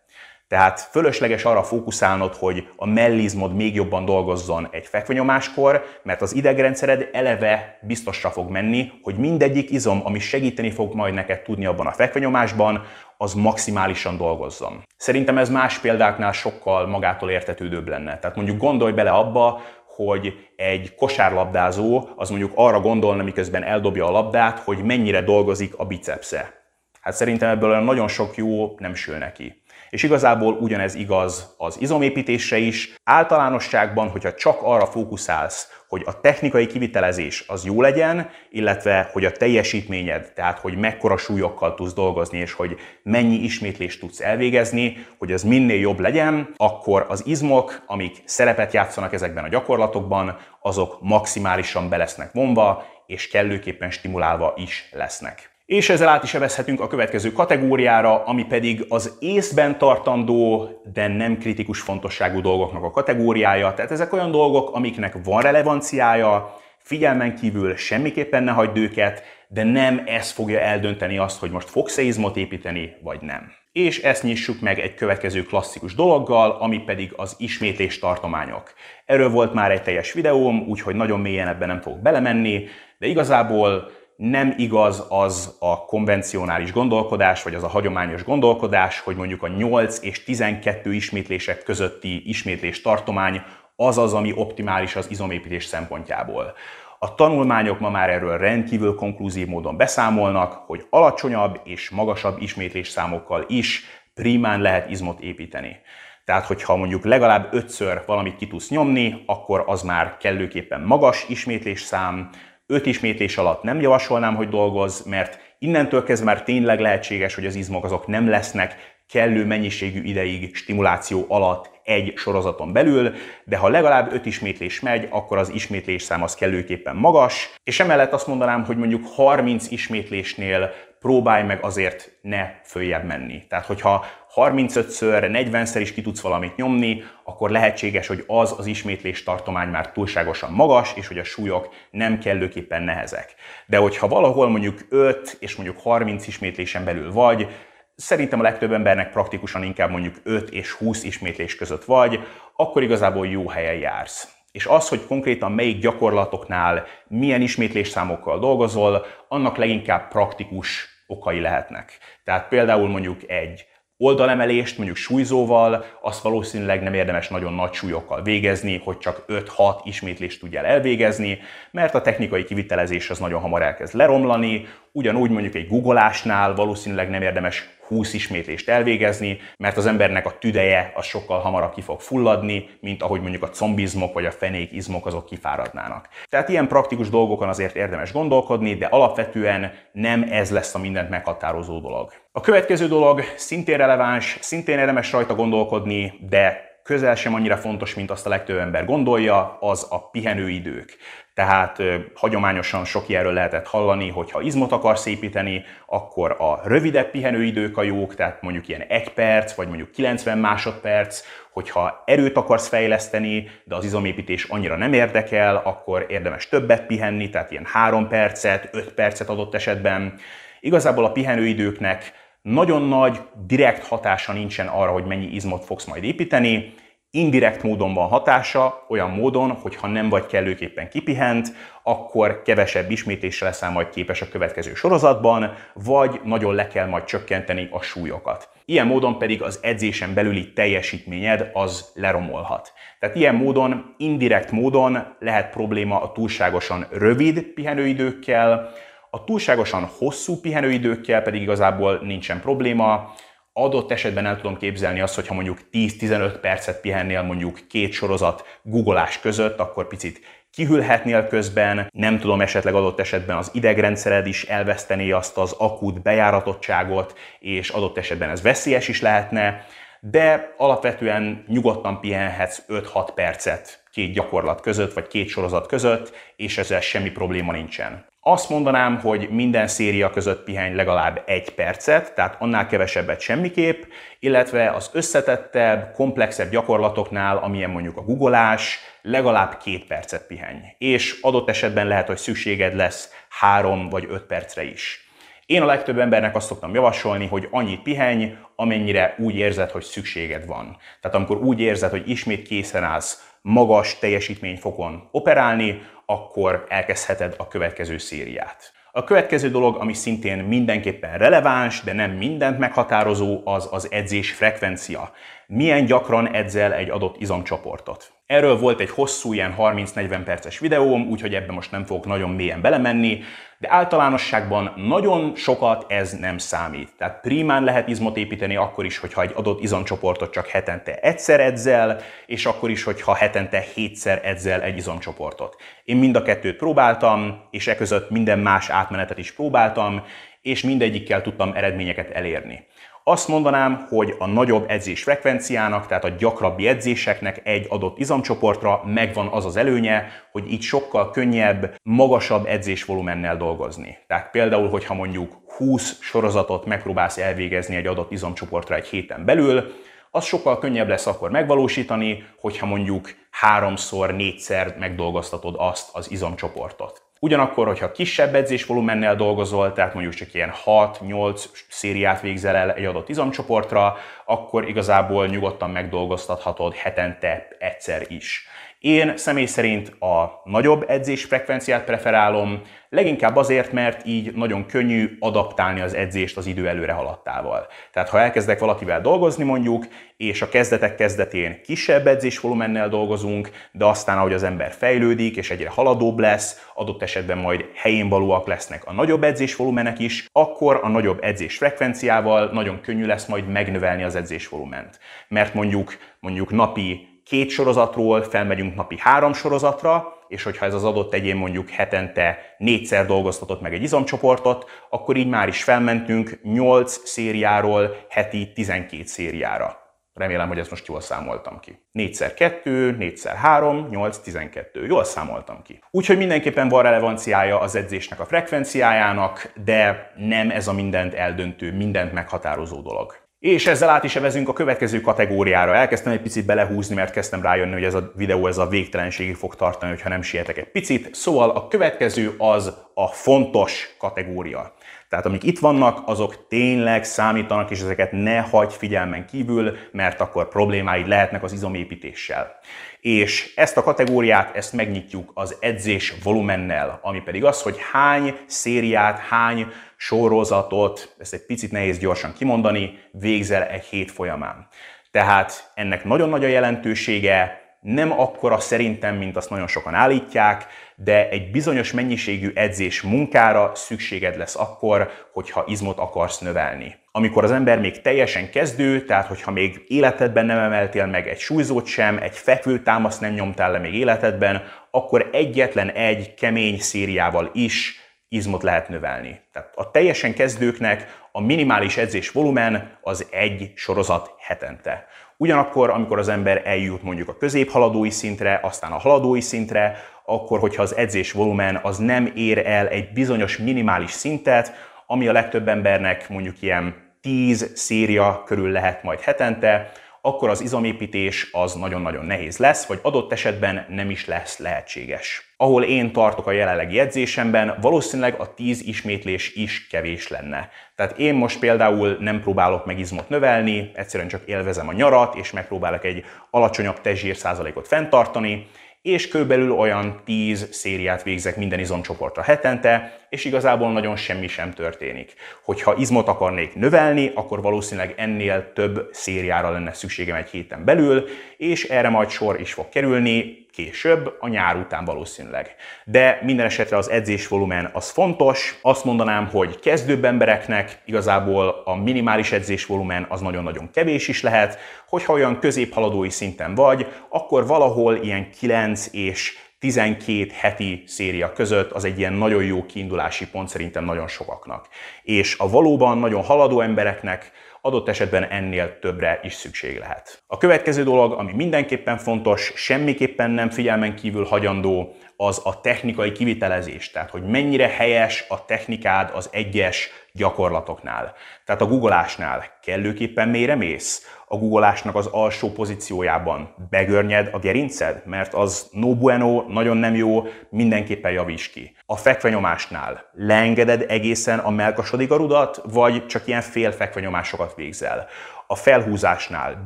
Tehát fölösleges arra fókuszálnod, hogy a mellizmod még jobban dolgozzon egy fekvenyomáskor, mert az idegrendszered eleve biztosra fog menni, hogy mindegyik izom, ami segíteni fog majd neked tudni abban a fekvenyomásban, az maximálisan dolgozzon. Szerintem ez más példáknál sokkal magától értetődőbb lenne. Tehát mondjuk gondolj bele abba, hogy egy kosárlabdázó az mondjuk arra gondolna, miközben eldobja a labdát, hogy mennyire dolgozik a bicepsze. Hát szerintem ebből nagyon sok jó nem sül neki. És igazából ugyanez igaz az izomépítésre is. Általánosságban, hogyha csak arra fókuszálsz, hogy a technikai kivitelezés az jó legyen, illetve hogy a teljesítményed, tehát hogy mekkora súlyokkal tudsz dolgozni, és hogy mennyi ismétlést tudsz elvégezni, hogy ez minél jobb legyen, akkor az izmok, amik szerepet játszanak ezekben a gyakorlatokban, azok maximálisan be lesznek vonva, és kellőképpen stimulálva is lesznek. És ezzel át is evezhetünk a következő kategóriára, ami pedig az észben tartandó, de nem kritikus fontosságú dolgoknak a kategóriája. Tehát ezek olyan dolgok, amiknek van relevanciája, figyelmen kívül semmiképpen ne hagyd őket, de nem ez fogja eldönteni azt, hogy most fogsz-e izmot építeni, vagy nem. És ezt nyissuk meg egy következő klasszikus dologgal, ami pedig az ismétlés tartományok. Erről volt már egy teljes videóm, úgyhogy nagyon mélyen ebben nem fogok belemenni, de igazából nem igaz az a konvencionális gondolkodás, vagy az a hagyományos gondolkodás, hogy mondjuk a 8 és 12 ismétlések közötti ismétlés tartomány az az, ami optimális az izomépítés szempontjából. A tanulmányok ma már erről rendkívül konklúzív módon beszámolnak, hogy alacsonyabb és magasabb ismétlés számokkal is primán lehet izmot építeni. Tehát, hogyha mondjuk legalább ötször valamit ki tudsz nyomni, akkor az már kellőképpen magas ismétlés szám. Öt ismétlés alatt nem javasolnám, hogy dolgoz, mert innentől kezdve már tényleg lehetséges, hogy az izmok azok nem lesznek kellő mennyiségű ideig stimuláció alatt egy sorozaton belül, de ha legalább 5 ismétlés megy, akkor az ismétlés szám az kellőképpen magas, és emellett azt mondanám, hogy mondjuk 30 ismétlésnél próbálj meg azért ne följebb menni. Tehát, hogyha 35-ször, 40-szer is ki tudsz valamit nyomni, akkor lehetséges, hogy az az ismétlés tartomány már túlságosan magas, és hogy a súlyok nem kellőképpen nehezek. De hogyha valahol mondjuk 5 és mondjuk 30 ismétlésen belül vagy, szerintem a legtöbb embernek praktikusan inkább mondjuk 5 és 20 ismétlés között vagy, akkor igazából jó helyen jársz. És az, hogy konkrétan melyik gyakorlatoknál milyen ismétlésszámokkal dolgozol, annak leginkább praktikus okai lehetnek. Tehát például mondjuk egy oldalemelést, mondjuk súlyzóval, azt valószínűleg nem érdemes nagyon nagy súlyokkal végezni, hogy csak 5-6 ismétlést tudjál elvégezni, mert a technikai kivitelezés az nagyon hamar elkezd leromlani, ugyanúgy mondjuk egy googolásnál valószínűleg nem érdemes 20 ismétlést elvégezni, mert az embernek a tüdeje az sokkal hamarabb ki fog fulladni, mint ahogy mondjuk a combizmok vagy a fenékizmok azok kifáradnának. Tehát ilyen praktikus dolgokon azért érdemes gondolkodni, de alapvetően nem ez lesz a mindent meghatározó dolog. A következő dolog szintén releváns, szintén érdemes rajta gondolkodni, de közel sem annyira fontos, mint azt a legtöbb ember gondolja, az a pihenőidők. Tehát hagyományosan sok ilyenről lehetett hallani, hogy ha izmot akarsz építeni, akkor a rövidebb pihenőidők a jók, tehát mondjuk ilyen 1 perc, vagy mondjuk 90 másodperc, hogyha erőt akarsz fejleszteni, de az izomépítés annyira nem érdekel, akkor érdemes többet pihenni, tehát ilyen 3 percet, 5 percet adott esetben. Igazából a pihenőidőknek nagyon nagy, direkt hatása nincsen arra, hogy mennyi izmot fogsz majd építeni, indirekt módon van hatása, olyan módon, hogy ha nem vagy kellőképpen kipihent, akkor kevesebb ismétlésre leszel majd képes a következő sorozatban, vagy nagyon le kell majd csökkenteni a súlyokat. Ilyen módon pedig az edzésen belüli teljesítményed az leromolhat. Tehát ilyen módon, indirekt módon lehet probléma a túlságosan rövid pihenőidőkkel, a túlságosan hosszú pihenőidőkkel pedig igazából nincsen probléma, adott esetben el tudom képzelni azt, hogyha mondjuk 10-15 percet pihennél mondjuk két sorozat googolás között, akkor picit kihűlhetnél közben, nem tudom, esetleg adott esetben az idegrendszered is elvesztené azt az akut bejáratottságot, és adott esetben ez veszélyes is lehetne, de alapvetően nyugodtan pihenhetsz 5-6 percet két gyakorlat között, vagy két sorozat között, és ezzel semmi probléma nincsen. Azt mondanám, hogy minden széria között pihenj legalább egy percet, tehát annál kevesebbet semmiképp, illetve az összetettebb, komplexebb gyakorlatoknál, amilyen mondjuk a googolás, legalább két percet pihenj. És adott esetben lehet, hogy szükséged lesz három vagy öt percre is. Én a legtöbb embernek azt szoktam javasolni, hogy annyit pihenj, amennyire úgy érzed, hogy szükséged van. Tehát amikor úgy érzed, hogy ismét készen állsz magas teljesítményfokon operálni, akkor elkezdheted a következő szériát. A következő dolog, ami szintén mindenképpen releváns, de nem mindent meghatározó, az az edzés frekvencia. Milyen gyakran edzel egy adott izomcsoportot. Erről volt egy hosszú, ilyen 30-40 perces videóm, úgyhogy ebbe most nem fogok nagyon mélyen belemenni, de általánosságban nagyon sokat ez nem számít. Tehát primán lehet izmot építeni akkor is, hogyha egy adott izomcsoportot csak hetente egyszer edzel, és akkor is, hogyha hetente hétszer edzel egy izomcsoportot. Én mind a kettőt próbáltam, és e között minden más átmenetet is próbáltam, és mindegyikkel tudtam eredményeket elérni. Azt mondanám, hogy a nagyobb edzés frekvenciának, tehát a gyakrabbi edzéseknek egy adott izomcsoportra megvan az az előnye, hogy így sokkal könnyebb, magasabb edzésvolumennel dolgozni. Tehát például, hogyha mondjuk 20 sorozatot megpróbálsz elvégezni egy adott izomcsoportra egy héten belül, az sokkal könnyebb lesz akkor megvalósítani, hogyha mondjuk háromszor, négyszer megdolgoztatod azt az izomcsoportot. Ugyanakkor, hogyha kisebb edzésvolumennel dolgozol, tehát mondjuk csak ilyen 6-8 szériát végzel el egy adott izomcsoportra, akkor igazából nyugodtan megdolgoztathatod hetente egyszer is. Én személy szerint a nagyobb edzésfrekvenciát preferálom, leginkább azért, mert így nagyon könnyű adaptálni az edzést az idő előre haladtával. Tehát ha elkezdek valakivel dolgozni mondjuk, és a kezdetek kezdetén kisebb edzésvolumennel dolgozunk, de aztán ahogy az ember fejlődik, és egyre haladóbb lesz, adott esetben majd helyén valóak lesznek a nagyobb edzésvolumenek is, akkor a nagyobb edzésfrekvenciával nagyon könnyű lesz majd megnövelni az edzésvolument. Mert mondjuk, mondjuk napi két sorozatról felmegyünk napi három sorozatra, és hogyha ez az adott egyén mondjuk hetente négyszer dolgoztatott meg egy izomcsoportot, akkor így már is felmentünk 8 szériáról heti 12 szériára. Remélem, hogy ezt most jól számoltam ki. 4x2, 4x3, 8, 12. Jól számoltam ki. Úgyhogy mindenképpen van relevanciája az edzésnek a frekvenciájának, de nem ez a mindent eldöntő, mindent meghatározó dolog. És ezzel át is evezünk a következő kategóriára. Elkezdtem egy picit belehúzni, mert kezdtem rájönni, hogy ez a videó ez a végtelenségig fog tartani, ha nem sietek egy picit. Szóval a következő az a fontos kategória. Tehát amik itt vannak, azok tényleg számítanak, és ezeket ne hagy figyelmen kívül, mert akkor problémáid lehetnek az izomépítéssel. És ezt a kategóriát, ezt megnyitjuk az edzés volumennel, ami pedig az, hogy hány szériát, hány sorozatot, ezt egy picit nehéz gyorsan kimondani, végzel egy hét folyamán. Tehát ennek nagyon nagy a jelentősége, nem akkora szerintem, mint azt nagyon sokan állítják, de egy bizonyos mennyiségű edzés munkára szükséged lesz akkor, hogyha izmot akarsz növelni. Amikor az ember még teljesen kezdő, tehát hogyha még életedben nem emeltél meg egy súlyzót sem, egy fekvőtámaszt nem nyomtál le még életedben, akkor egyetlen egy kemény szériával is izmot lehet növelni. Tehát a teljesen kezdőknek a minimális edzés volumen az egy sorozat hetente. Ugyanakkor, amikor az ember eljut mondjuk a középhaladói szintre, aztán a haladói szintre, akkor, hogyha az edzés volumen az nem ér el egy bizonyos minimális szintet, ami a legtöbb embernek mondjuk ilyen 10 széria körül lehet majd hetente, akkor az izomépítés az nagyon-nagyon nehéz lesz, vagy adott esetben nem is lesz lehetséges. Ahol én tartok a jelenlegi edzésemben, valószínűleg a 10 ismétlés is kevés lenne. Tehát én most például nem próbálok meg izmot növelni, egyszerűen csak élvezem a nyarat, és megpróbálok egy alacsonyabb testzsír százalékot fenntartani, és körülbelül olyan 10 szériát végzek minden izomcsoportra hetente, és igazából nagyon semmi sem történik. Hogyha izmot akarnék növelni, akkor valószínűleg ennél több szériára lenne szükségem egy héten belül, és erre majd sor is fog kerülni, később, a nyár után valószínűleg. De minden esetre az edzésvolumen az fontos. Azt mondanám, hogy kezdőbb embereknek igazából a minimális edzésvolumen az nagyon-nagyon kevés is lehet. Hogyha olyan középhaladói szinten vagy, akkor valahol ilyen 9 és 12 heti széria között az egy ilyen nagyon jó kiindulási pont szerintem nagyon sokaknak. És a valóban nagyon haladó embereknek adott esetben ennél többre is szükség lehet. A következő dolog, ami mindenképpen fontos, semmiképpen nem figyelmen kívül hagyandó, az a technikai kivitelezés, tehát hogy mennyire helyes a technikád az egyes gyakorlatoknál. Tehát a googolásnál kellőképpen mélyre mész, a googolásnak az alsó pozíciójában begörnyed a gerinced, mert az no bueno, nagyon nem jó, mindenképpen javíts ki. A fekvenyomásnál leengeded egészen a melkasodig a rudat, vagy csak ilyen fél fekvenyomásokat végzel. A felhúzásnál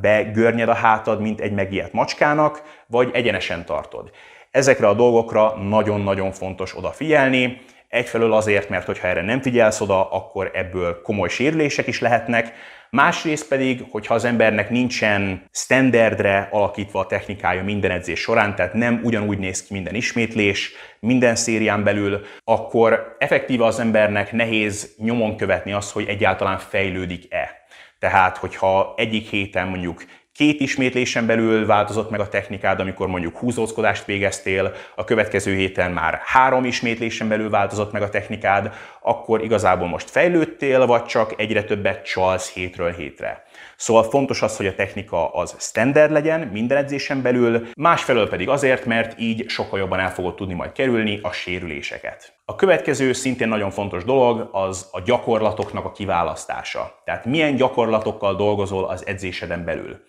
begörnyed a hátad, mint egy megijedt macskának, vagy egyenesen tartod. Ezekre a dolgokra nagyon-nagyon fontos odafigyelni, Egyfelől azért, mert hogyha erre nem figyelsz oda, akkor ebből komoly sérülések is lehetnek, Másrészt pedig, hogyha az embernek nincsen standardre alakítva a technikája minden edzés során, tehát nem ugyanúgy néz ki minden ismétlés, minden szérián belül, akkor effektíve az embernek nehéz nyomon követni azt, hogy egyáltalán fejlődik-e. Tehát, hogyha egyik héten mondjuk két ismétlésen belül változott meg a technikád, amikor mondjuk húzózkodást végeztél, a következő héten már három ismétlésen belül változott meg a technikád, akkor igazából most fejlődtél, vagy csak egyre többet csalsz hétről hétre. Szóval fontos az, hogy a technika az standard legyen minden edzésen belül, másfelől pedig azért, mert így sokkal jobban el fogod tudni majd kerülni a sérüléseket. A következő szintén nagyon fontos dolog az a gyakorlatoknak a kiválasztása. Tehát milyen gyakorlatokkal dolgozol az edzéseden belül.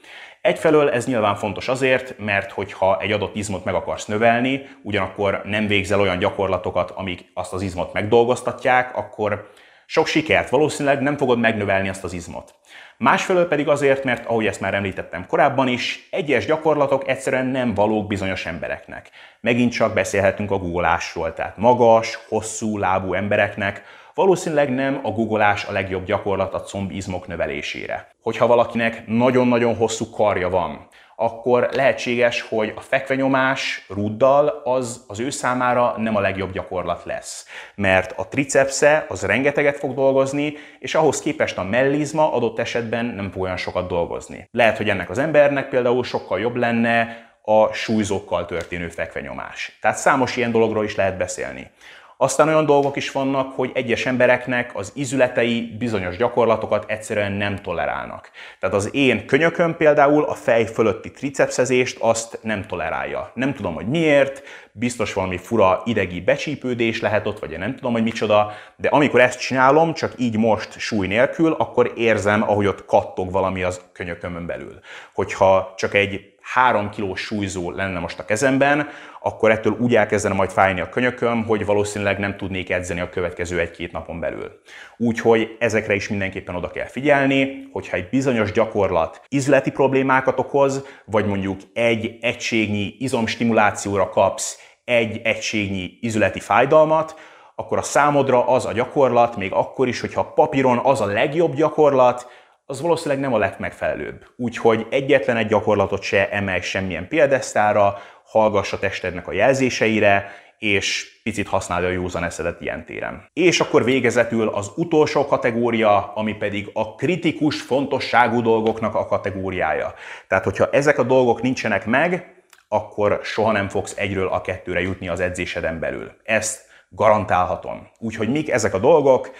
Egyfelől ez nyilván fontos azért, mert hogyha egy adott izmot meg akarsz növelni, ugyanakkor nem végzel olyan gyakorlatokat, amik azt az izmot megdolgoztatják, akkor Sok sikert, valószínűleg nem fogod megnövelni azt az izmot. Másfelől pedig azért, mert ahogy ezt már említettem korábban is, egyes gyakorlatok egyszerűen nem valók bizonyos embereknek. Megint csak beszélhetünk a googolásról, tehát magas, hosszú lábú embereknek, valószínűleg nem a googolás a legjobb gyakorlat a combizmok növelésére. Hogyha valakinek nagyon-nagyon hosszú karja van, akkor lehetséges, hogy a fekvenyomás ruddal az az ő számára nem a legjobb gyakorlat lesz. Mert a tricepsze az rengeteget fog dolgozni, és ahhoz képest a mellizma adott esetben nem fog olyan sokat dolgozni. Lehet, hogy ennek az embernek például sokkal jobb lenne a súlyzókkal történő fekvenyomás. Tehát számos ilyen dologról is lehet beszélni. Aztán olyan dolgok is vannak, hogy egyes embereknek az izületei bizonyos gyakorlatokat egyszerűen nem tolerálnak. Tehát az én könyököm például a fej fölötti tricepszezést azt nem tolerálja. Nem tudom, hogy miért, biztos valami fura idegi becsípődés lehet ott, vagy nem tudom, hogy micsoda, de amikor ezt csinálom, csak így most súly nélkül, akkor érzem, ahogy ott kattog valami az könyökömön belül. Hogyha csak egy három kilós súlyzó lenne most a kezemben, akkor ettől úgy elkezdene majd fájni a könyököm, hogy valószínűleg nem tudnék edzeni a következő egy-két napon belül. Úgyhogy ezekre is mindenképpen oda kell figyelni, hogyha egy bizonyos gyakorlat izleti problémákat okoz, vagy mondjuk egy egységnyi izomstimulációra kapsz egy egységnyi izületi fájdalmat, akkor a számodra az a gyakorlat, még akkor is, hogyha papíron az a legjobb gyakorlat, az valószínűleg nem a legmegfelelőbb. Úgyhogy egyetlen egy gyakorlatot se emelj semmilyen példesztára, hallgass a testednek a jelzéseire, és picit használja a józan eszedet ilyen téren. És akkor végezetül az utolsó kategória, ami pedig a kritikus fontosságú dolgoknak a kategóriája. Tehát, hogyha ezek a dolgok nincsenek meg, akkor soha nem fogsz egyről a kettőre jutni az edzéseden belül. Ezt garantálhatom. Úgyhogy mik ezek a dolgok?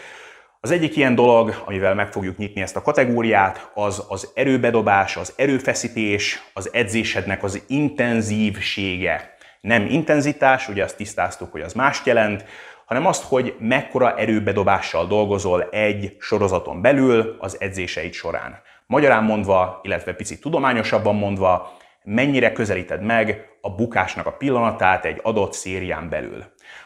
Az egyik ilyen dolog, amivel meg fogjuk nyitni ezt a kategóriát, az az erőbedobás, az erőfeszítés, az edzésednek az intenzívsége. Nem intenzitás, ugye azt tisztáztuk, hogy az mást jelent, hanem azt, hogy mekkora erőbedobással dolgozol egy sorozaton belül az edzéseid során. Magyarán mondva, illetve picit tudományosabban mondva, mennyire közelíted meg a bukásnak a pillanatát egy adott szérián belül.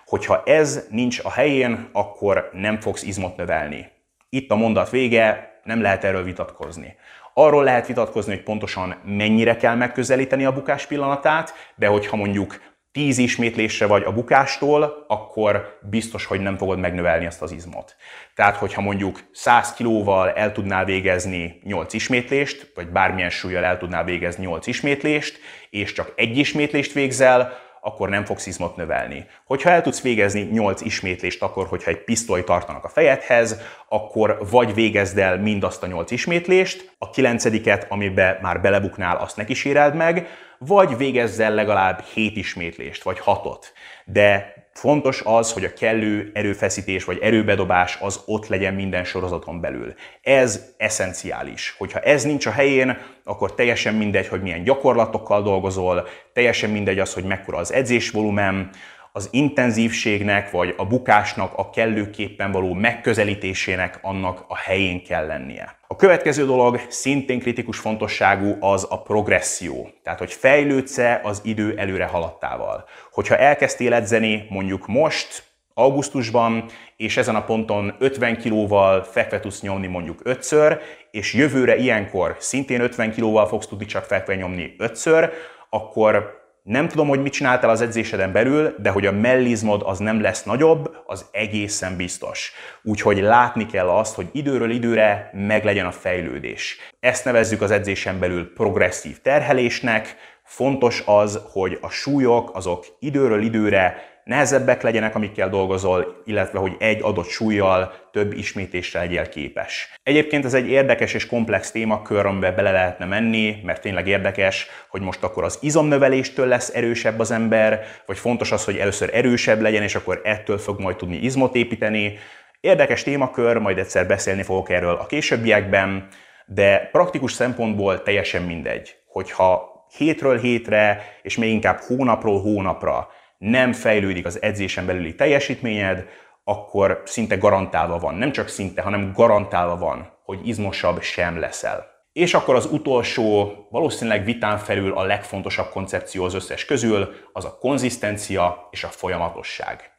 Hogyha ez nincs a helyén, akkor nem fogsz izmot növelni. Itt a mondat vége, nem lehet erről vitatkozni. Arról lehet vitatkozni, hogy pontosan mennyire kell megközelíteni a bukás pillanatát, de hogyha mondjuk 10 ismétlésre vagy a bukástól, akkor biztos, hogy nem fogod megnövelni ezt az izmot. Tehát, hogyha mondjuk 100 kilóval el tudnál végezni 8 ismétlést, vagy bármilyen súlyjal el tudnál végezni 8 ismétlést, és csak egy ismétlést végzel, akkor nem fogsz izmot növelni. Hogyha el tudsz végezni 8 ismétlést akkor, hogyha egy pisztoly tartanak a fejedhez, akkor vagy végezd el mindazt a 8 ismétlést, a kilencediket, amiben már belebuknál, azt ne kíséreld meg, vagy végezz el legalább 7 ismétlést, vagy 6-ot. De Fontos az, hogy a kellő erőfeszítés vagy erőbedobás az ott legyen minden sorozaton belül. Ez eszenciális. Hogyha ez nincs a helyén, akkor teljesen mindegy, hogy milyen gyakorlatokkal dolgozol, teljesen mindegy az, hogy mekkora az edzésvolumen, az intenzívségnek vagy a bukásnak a kellőképpen való megközelítésének annak a helyén kell lennie. A következő dolog szintén kritikus fontosságú az a progresszió, tehát hogy fejlődsz-e az idő előre haladtával. Hogyha elkezdtél edzeni mondjuk most, augusztusban, és ezen a ponton 50 kilóval fekve tudsz nyomni mondjuk 5-ször, és jövőre ilyenkor szintén 50 kilóval fogsz tudni csak fekve nyomni 5-ször, akkor nem tudom, hogy mit csináltál az edzéseden belül, de hogy a mellizmod az nem lesz nagyobb, az egészen biztos. Úgyhogy látni kell azt, hogy időről időre meglegyen a fejlődés. Ezt nevezzük az edzésen belül progresszív terhelésnek. Fontos az, hogy a súlyok azok időről időre nehezebbek legyenek, amikkel dolgozol, illetve hogy egy adott súlyjal több ismétésre legyél képes. Egyébként ez egy érdekes és komplex témakör, amiben bele lehetne menni, mert tényleg érdekes, hogy most akkor az izomnöveléstől lesz erősebb az ember, vagy fontos az, hogy először erősebb legyen, és akkor ettől fog majd tudni izmot építeni. Érdekes témakör, majd egyszer beszélni fogok erről a későbbiekben, de praktikus szempontból teljesen mindegy, hogyha hétről hétre, és még inkább hónapról hónapra nem fejlődik az edzésen belüli teljesítményed, akkor szinte garantálva van, nem csak szinte, hanem garantálva van, hogy izmosabb sem leszel. És akkor az utolsó, valószínűleg vitán felül a legfontosabb koncepció az összes közül, az a konzisztencia és a folyamatosság.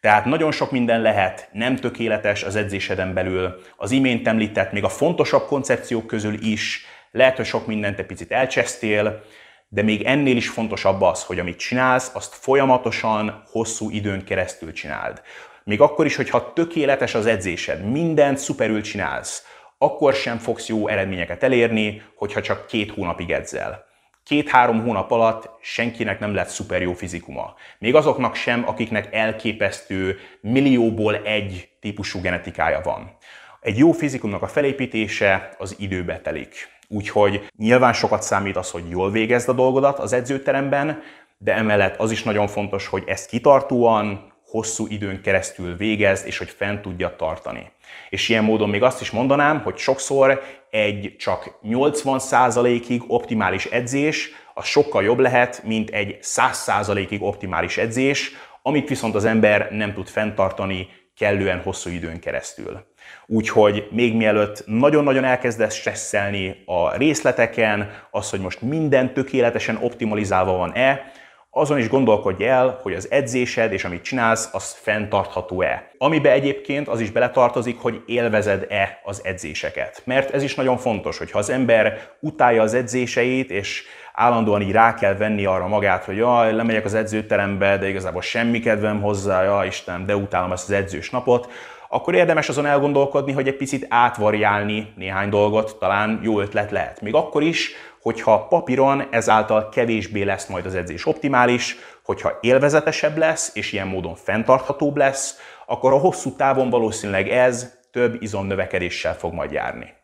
Tehát nagyon sok minden lehet nem tökéletes az edzéseden belül. Az imént említett, még a fontosabb koncepciók közül is lehet, hogy sok mindent egy picit elcsesztél, de még ennél is fontosabb az, hogy amit csinálsz, azt folyamatosan, hosszú időn keresztül csináld. Még akkor is, hogyha tökéletes az edzésed, mindent szuperül csinálsz, akkor sem fogsz jó eredményeket elérni, hogyha csak két hónapig edzel. Két-három hónap alatt senkinek nem lett szuper jó fizikuma. Még azoknak sem, akiknek elképesztő millióból egy típusú genetikája van. Egy jó fizikumnak a felépítése az időbe telik. Úgyhogy nyilván sokat számít az, hogy jól végezd a dolgodat az edzőteremben, de emellett az is nagyon fontos, hogy ezt kitartóan, hosszú időn keresztül végezd, és hogy fent tudja tartani. És ilyen módon még azt is mondanám, hogy sokszor egy csak 80%-ig optimális edzés, az sokkal jobb lehet, mint egy 100%-ig optimális edzés, amit viszont az ember nem tud fenntartani kellően hosszú időn keresztül. Úgyhogy még mielőtt nagyon-nagyon elkezdesz stresszelni a részleteken, az, hogy most minden tökéletesen optimalizálva van-e, azon is gondolkodj el, hogy az edzésed és amit csinálsz, az fenntartható-e. Amibe egyébként az is beletartozik, hogy élvezed-e az edzéseket. Mert ez is nagyon fontos, hogy ha az ember utálja az edzéseit, és állandóan így rá kell venni arra magát, hogy jaj, lemegyek az edzőterembe, de igazából semmi kedvem hozzá, ja Isten, de utálom ezt az edzős napot, akkor érdemes azon elgondolkodni, hogy egy picit átvariálni néhány dolgot, talán jó ötlet lehet. Még akkor is, hogyha papíron ezáltal kevésbé lesz majd az edzés optimális, hogyha élvezetesebb lesz, és ilyen módon fenntarthatóbb lesz, akkor a hosszú távon valószínűleg ez több izomnövekedéssel fog majd járni.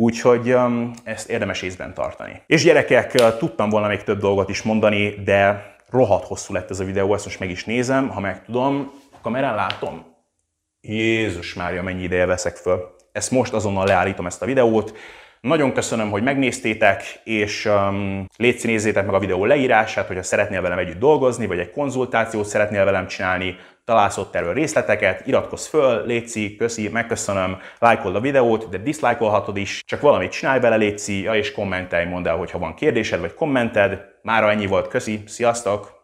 Úgyhogy um, ezt érdemes észben tartani. És gyerekek, uh, tudtam volna még több dolgot is mondani, de rohadt hosszú lett ez a videó, ezt most meg is nézem, ha meg tudom, a kamerán látom. Jézus Mária, mennyi ideje veszek föl. Ezt most azonnal leállítom ezt a videót. Nagyon köszönöm, hogy megnéztétek, és um, légy meg a videó leírását, hogyha szeretnél velem együtt dolgozni, vagy egy konzultációt szeretnél velem csinálni, találsz ott erről részleteket, iratkozz föl, létszi, köszi, megköszönöm, lájkold a videót, de diszlájkolhatod is, csak valamit csinálj vele, létszi, ja, és kommentelj, mondd el, hogyha van kérdésed vagy kommented. Mára ennyi volt, köszi, sziasztok!